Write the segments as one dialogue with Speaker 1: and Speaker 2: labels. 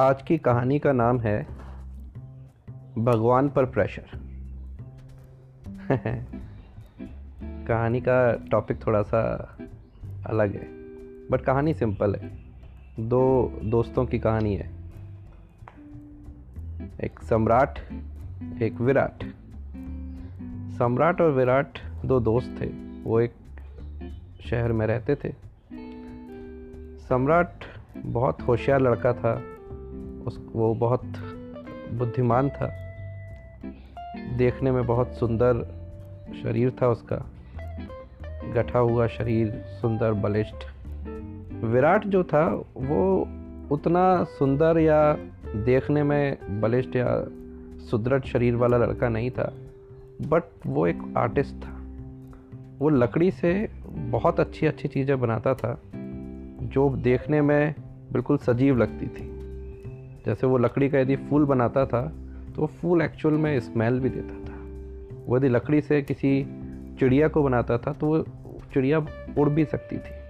Speaker 1: आज की कहानी का नाम है भगवान पर प्रेशर। कहानी का टॉपिक थोड़ा सा अलग है बट कहानी सिंपल है। दो दोस्तों की कहानी है। एक सम्राट, एक विराट। सम्राट और विराट दो दोस्त थे, वो एक शहर में रहते थे। सम्राट बहुत होशियार लड़का था उस, वो बहुत बुद्धिमान था। देखने में बहुत सुंदर शरीर था उसका। गठा हुआ शरीर, सुंदर, बलिष्ठ। विराट जो था, वो उतना सुंदर या देखने में बलिष्ठ या सुदृढ़ शरीर वाला लड़का नहीं था, बट वो एक आर्टिस्ट था। वो लकड़ी से बहुत अच्छी अच्छी चीज़ें बनाता था, जो देखने में बिल्कुल सजीव लगती थी। जैसे वो लकड़ी का यदि फूल बनाता था तो फूल एक्चुअल में स्मेल भी देता था। वो यदि लकड़ी से किसी चिड़िया को बनाता था तो वो चिड़िया उड़ भी सकती थी।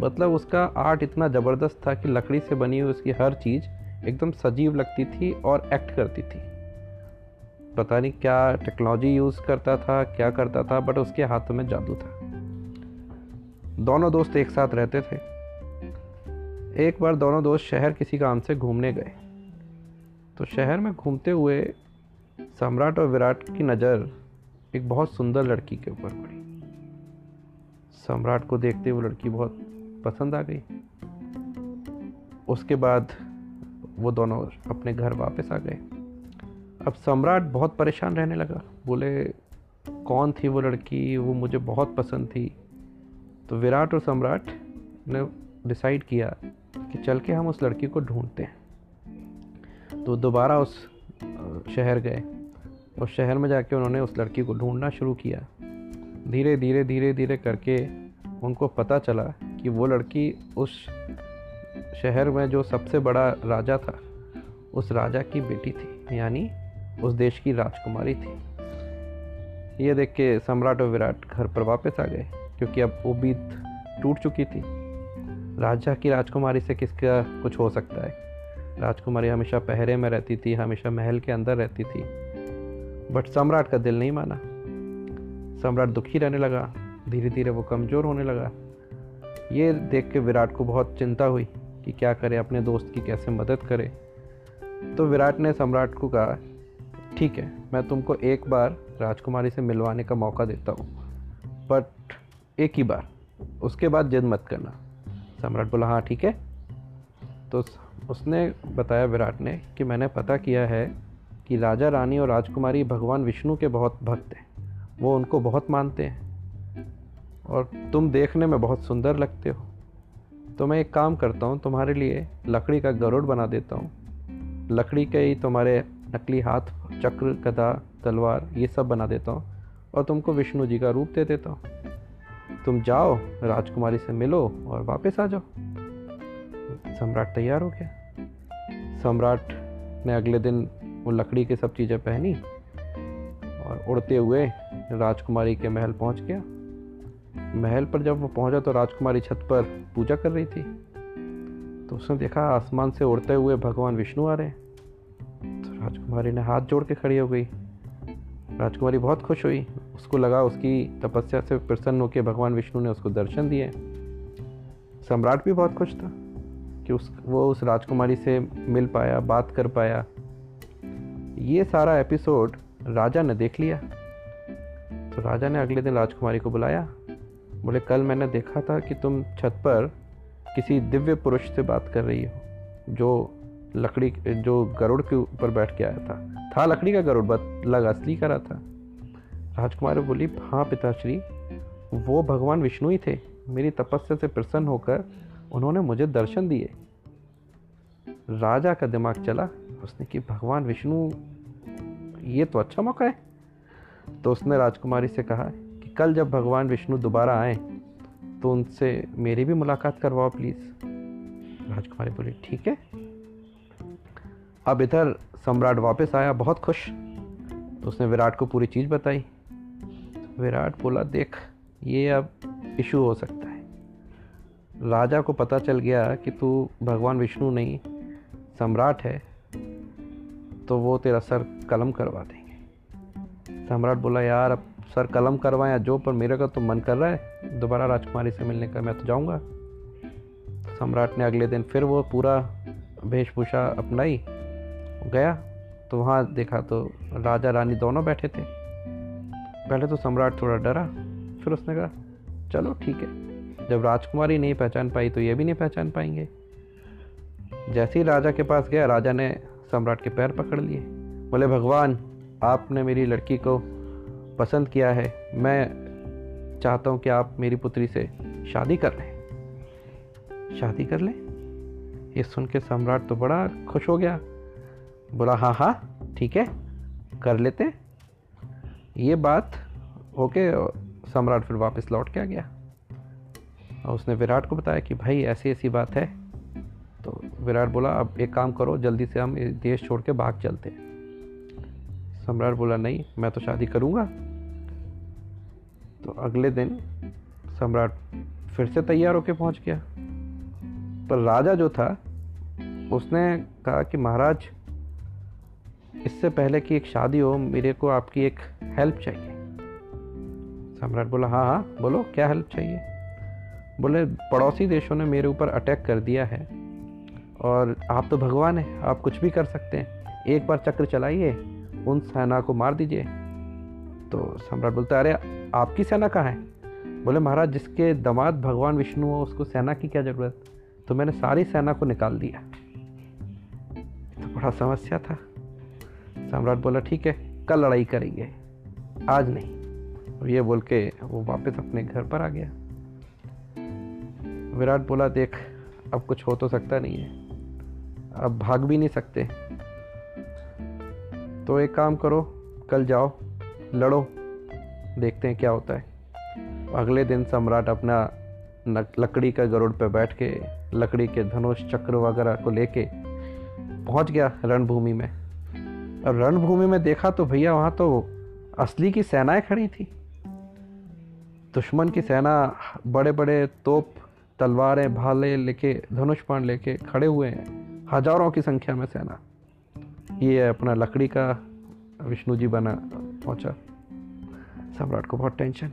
Speaker 1: मतलब उसका आर्ट इतना ज़बरदस्त था कि लकड़ी से बनी हुई उसकी हर चीज़ एकदम सजीव लगती थी और एक्ट करती थी। पता नहीं क्या टेक्नोलॉजी यूज़ करता था, क्या करता था बट उसके हाथों में जादू था। दोनों दोस्त एक साथ रहते थे। एक बार दोनों दोस्त शहर किसी काम से घूमने गए। तो शहर में घूमते हुए सम्राट और विराट की नज़र एक बहुत सुंदर लड़की के ऊपर पड़ी। सम्राट को देखते हुए लड़की बहुत पसंद आ गई। उसके बाद वो दोनों अपने घर वापस आ गए। अब सम्राट बहुत परेशान रहने लगा। बोले, कौन थी वो लड़की? वो मुझे बहुत पसंद थी। तो विराट और सम्राट ने डिसाइड किया कि चल के हम उस लड़की को ढूंढते हैं। तो दोबारा उस शहर गए। उस शहर में जाके उन्होंने उस लड़की को ढूंढना शुरू किया। धीरे धीरे धीरे धीरे करके उनको पता चला कि वो लड़की उस शहर में जो सबसे बड़ा राजा था, उस राजा की बेटी थी, यानी उस देश की राजकुमारी थी। ये देख के सम्राट और विराट घर पर वापस आ गए, क्योंकि अब उम्मीद टूट चुकी थी। राजा की राजकुमारी से किसका कुछ हो सकता है? राजकुमारी हमेशा पहरे में रहती थी, हमेशा महल के अंदर रहती थी। बट सम्राट का दिल नहीं माना। सम्राट दुखी रहने लगा धीरे धीरे वो कमज़ोर होने लगा। ये देख के विराट को बहुत चिंता हुई कि क्या करे, अपने दोस्त की कैसे मदद करे। तो विराट ने सम्राट को कहा, ठीक है, मैं तुमको एक बार राजकुमारी से मिलवाने का मौका देता हूँ बट एक ही बार। उसके बाद जिद मत करना। सम्राट बोला हाँ ठीक है। तो उसने बताया विराट ने कि मैंने पता किया है कि राजा, रानी और राजकुमारी भगवान विष्णु के बहुत भक्त हैं। वो उनको बहुत मानते हैं। और तुम देखने में बहुत सुंदर लगते हो। तो मैं एक काम करता हूँ, तुम्हारे लिए लकड़ी का गरुड़ बना देता हूँ। लकड़ी के ही तुम्हारे नकली हाथ, चक्र, गदा, तलवार ये सब बना देता हूँ और तुमको विष्णु जी का रूप दे देता हूँ। तुम जाओ, राजकुमारी से मिलो और वापस आ जाओ। सम्राट तैयार हो गया। सम्राट ने अगले दिन वो लकड़ी की सब चीज़ें पहनी और उड़ते हुए राजकुमारी के महल पहुँच गया। महल पर जब वो पहुँचा तो राजकुमारी छत पर पूजा कर रही थी। तो उसने देखा आसमान से उड़ते हुए भगवान विष्णु आ रहे हैं। तो राजकुमारी ने हाथ जोड़ के खड़ी हो गई। राजकुमारी बहुत खुश हुई। उसको लगा, उसकी तपस्या से प्रसन्न होकर भगवान विष्णु ने उसको दर्शन दिए। सम्राट भी बहुत खुश था कि उस, वो उस राजकुमारी से मिल पाया, बात कर पाया। ये सारा एपिसोड राजा ने देख लिया। तो राजा ने अगले दिन राजकुमारी को बुलाया। बोले, कल मैंने देखा था कि तुम छत पर किसी दिव्य पुरुष से बात कर रही हो, जो लकड़ी, जो गरुड़ के ऊपर बैठ के आया था। था लकड़ी का गरुड़ बट लग, असली करा था। राजकुमारी बोली हाँ पिताश्री, वो भगवान विष्णु ही थे। मेरी तपस्या से प्रसन्न होकर उन्होंने मुझे दर्शन दिए। राजा का दिमाग चला, उसने कि भगवान विष्णु, ये तो अच्छा मौका है। तो उसने राजकुमारी से कहा कि, कल जब भगवान विष्णु दोबारा आए तो उनसे मेरी भी मुलाकात करवाओ प्लीज़। राजकुमारी बोली, ठीक है। अब इधर सम्राट वापस आया, बहुत खुश। तो उसने विराट को पूरी चीज़ बताई। विराट बोला, देख, ये अब इशू हो सकता है. राजा को पता चल गया कि तू भगवान विष्णु नहीं, सम्राट है तो वो तेरा सर कलम करवा देंगे। सम्राट बोला, यार, अब सर कलम करवाएँ जो, पर मेरे का तो मन कर रहा है, दोबारा राजकुमारी से मिलने का, मैं तो जाऊँगा। सम्राट ने अगले दिन फिर वो पूरा वेशभूषा अपनाई, गया तो वहाँ देखा तो राजा रानी दोनों बैठे थे। पहले तो सम्राट थोड़ा डरा, फिर उसने कहा, चलो ठीक है। जब राजकुमारी नहीं पहचान पाई तो ये भी नहीं पहचान पाएँगे। जैसे ही राजा के पास गया, राजा ने सम्राट के पैर पकड़ लिए। बोले, भगवान, आपने मेरी लड़की को पसंद किया है। मैं चाहता हूँ कि आप मेरी पुत्री से शादी कर लें। शादी कर लें? ये सुन के सम्राट तो बड़ा खुश हो गया। बोला हाँ हाँ ठीक है, कर लेते ये बात ओके सम्राट फिर वापस लौट के आ गया। और उसने विराट को बताया कि भाई, ऐसी ऐसी बात है। तो विराट बोला, अब एक काम करो, जल्दी से हम देश छोड़ के भाग चलते सम्राट बोला, नहीं, मैं तो शादी करूँगा। तो अगले दिन सम्राट फिर से तैयार होकर पहुँच गया। पर राजा जो था, उसने कहा कि महाराज इससे पहले कि एक शादी हो, मेरे को आपकी एक हेल्प चाहिए। सम्राट बोला हाँ हाँ बोलो, क्या हेल्प चाहिए? बोले, पड़ोसी देशों ने मेरे ऊपर अटैक कर दिया है और आप तो भगवान हैं, आप कुछ भी कर सकते हैं। एक बार चक्र चलाइए, उन सेना को मार दीजिए। तो सम्राट बोलता, अरे, आपकी सेना कहाँ है? बोले, महाराज, जिसके दामाद भगवान विष्णु हो, उसको सेना की क्या ज़रूरत? तो मैंने सारी सेना को निकाल दिया। तो बड़ा समस्या था। सम्राट बोला, ठीक है, कल लड़ाई करेंगे। आज नहीं। और ये बोल के वो वापस अपने घर पर आ गया। विराट बोला, देख, अब कुछ हो तो सकता नहीं है। अब भाग भी नहीं सकते। तो एक काम करो, कल जाओ, लड़ो, देखते हैं क्या होता है। अगले दिन सम्राट अपना लकड़ी का गरुड़ पर बैठ के, लकड़ी के धनुष, चक्र वगैरह को लेके पहुँच गया रणभूमि में। रणभूमि में देखा तो भैया वहाँ तो असली की सेनाएँ खड़ी थी। दुश्मन की सेना बड़े बड़े तोप, तलवारें, भाले लेके, धनुष पान लेके खड़े हुए हैं। हज़ारों की संख्या में सेना। ये अपना लकड़ी का विष्णु जी बना, पहुँचा। सम्राट को बहुत टेंशन।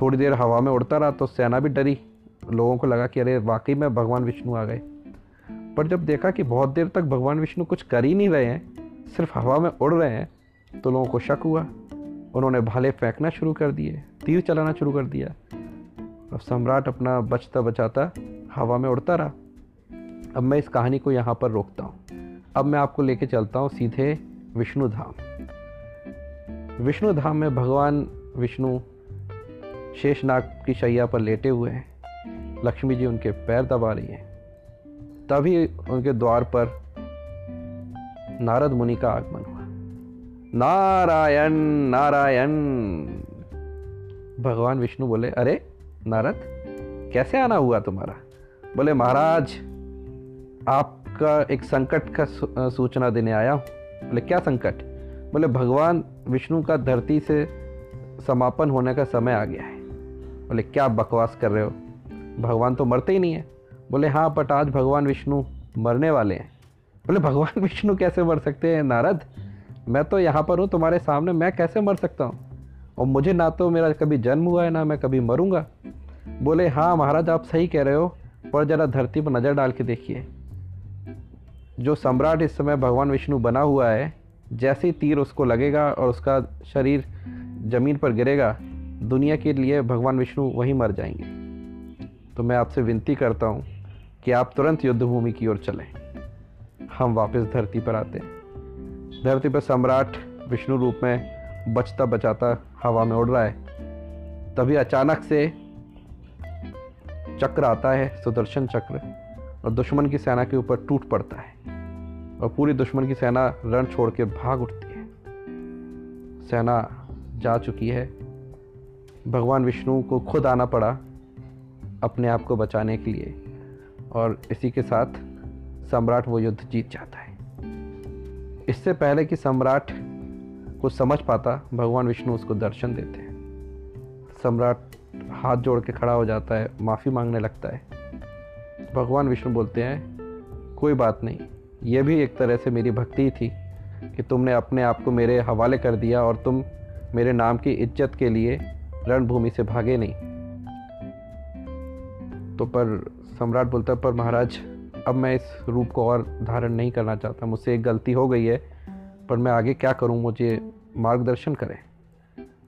Speaker 1: थोड़ी देर हवा में उड़ता रहा तो सेना भी डरी। लोगों को लगा कि अरे, वाकई में भगवान विष्णु आ गए। पर जब देखा कि बहुत देर तक भगवान विष्णु कुछ कर ही नहीं रहे हैं सिर्फ़ हवा में उड़ रहे हैं तो लोगों को शक हुआ। उन्होंने भाले फेंकना शुरू कर दिए, तीर चलाना शुरू कर दिया। अब सम्राट अपना बचता बचाता हवा में उड़ता रहा। अब मैं इस कहानी को यहाँ पर रोकता हूँ। अब मैं आपको लेके चलता हूँ सीधे विष्णु धाम। विष्णु धाम में भगवान विष्णु शेषनाग की शैया पर लेटे हुए हैं। लक्ष्मी जी उनके पैर दबा रही हैं। तभी उनके द्वार पर नारद मुनि का आगमन हुआ। नारायण नारायण। भगवान विष्णु बोले, अरे, नारद, कैसे आना हुआ तुम्हारा? बोले, महाराज, आपका एक संकट का सूचना देने आया हूँ। बोले, क्या संकट? बोले, भगवान विष्णु का धरती से समापन होने का समय आ गया है। बोले, क्या बकवास कर रहे हो? भगवान तो मरते ही नहीं है। बोले हाँ बट आज भगवान विष्णु मरने वाले हैं। बोले, भगवान विष्णु कैसे मर सकते हैं, नारद? मैं तो यहाँ पर हूँ, तुम्हारे सामने मैं कैसे मर सकता हूँ? और मुझे ना तो मेरा कभी जन्म हुआ है, ना मैं कभी मरूँगा। बोले हाँ महाराज, आप सही कह रहे हो, पर ज़रा धरती पर नज़र डाल के देखिए। जो सम्राट इस समय भगवान विष्णु बना हुआ है, जैसे ही तीर उसको लगेगा और उसका शरीर ज़मीन पर गिरेगा, दुनिया के लिए भगवान विष्णु वहीं मर जाएँगे। तो मैं आपसे विनती करता हूँ कि आप तुरंत युद्ध भूमि की ओर चलें। हम वापस धरती पर आते हैं। धरती पर सम्राट विष्णु रूप में बचता बचाता हवा में उड़ रहा है। तभी अचानक से चक्र आता है, सुदर्शन चक्र, और दुश्मन की सेना के ऊपर टूट पड़ता है, और पूरी दुश्मन की सेना रण छोड़ के भाग उठती है। सेना जा चुकी है। भगवान विष्णु को खुद आना पड़ा अपने आप को बचाने के लिए, और इसी के साथ सम्राट वो युद्ध जीत जाता है। इससे पहले कि सम्राट को समझ पाता, भगवान विष्णु उसको दर्शन देते हैं। सम्राट हाथ जोड़ के खड़ा हो जाता है, माफ़ी मांगने लगता है। भगवान विष्णु बोलते हैं, कोई बात नहीं, ये भी एक तरह से मेरी भक्ति थी कि तुमने अपने आप को मेरे हवाले कर दिया और तुम मेरे नाम की इज़्ज़त के लिए रणभूमि से भागे नहीं। तो पर सम्राट बोलता पर महाराज अब मैं इस रूप को और धारण नहीं करना चाहता, मुझसे एक गलती हो गई है, पर मैं आगे क्या करूँ, मुझे मार्गदर्शन करें।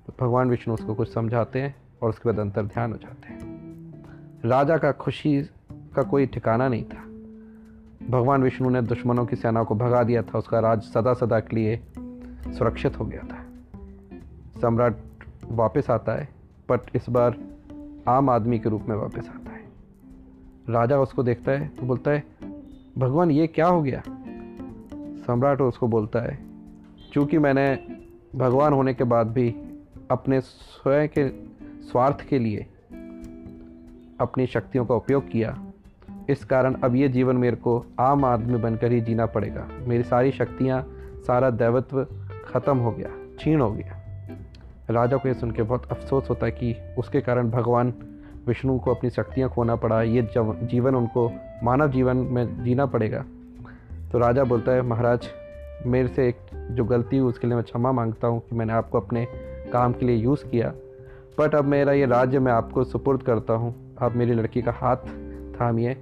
Speaker 1: तो भगवान विष्णु उसको कुछ समझाते हैं और उसके बाद अंतर ध्यान हो जाते हैं। राजा का खुशी का कोई ठिकाना नहीं था। भगवान विष्णु ने दुश्मनों की सेना को भगा दिया था, उसका राज सदा सदा के लिए सुरक्षित हो गया था। सम्राट वापस आता है बट इस बार आम आदमी के रूप में वापस आता है। राजा उसको देखता है तो बोलता है, भगवान, ये क्या हो गया? सम्राट उसको बोलता है, चूँकि मैंने भगवान होने के बाद भी अपने स्वयं के, स्वार्थ के लिए अपनी शक्तियों का उपयोग किया, इस कारण अब ये जीवन मेरे को आम आदमी बनकर ही जीना पड़ेगा। मेरी सारी शक्तियाँ, सारा दैवत्व ख़त्म हो गया छीण हो गया। राजा को ये सुन के बहुत अफसोस होता है कि उसके कारण भगवान विष्णु को अपनी शक्तियाँ खोना पड़ा, ये जीवन उनको, मानव जीवन में जीना पड़ेगा। तो राजा बोलता है, महाराज, मेरे से एक जो गलती हुई, उसके लिए मैं क्षमा माँगता हूँ कि मैंने आपको अपने काम के लिए यूज़ किया। बट अब मेरा ये राज्य मैं आपको सुपुर्द करता हूँ। आप मेरी लड़की का हाथ थामिए।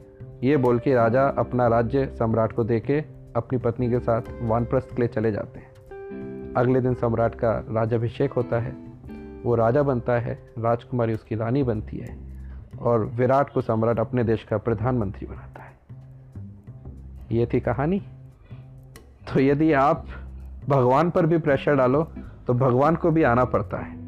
Speaker 1: ये बोल के राजा अपना राज्य सम्राट को दे के अपनी पत्नी के साथ वानप्रस्थ के लिए चले जाते हैं। अगले दिन सम्राट का राजाभिषेक होता है। वो राजा बनता है, राजकुमारी उसकी रानी बनती है। और विराट को सम्राट अपने देश का प्रधानमंत्री बनाता है। ये थी कहानी। तो यदि आप भगवान पर भी प्रेशर डालो तो भगवान को भी आना पड़ता है।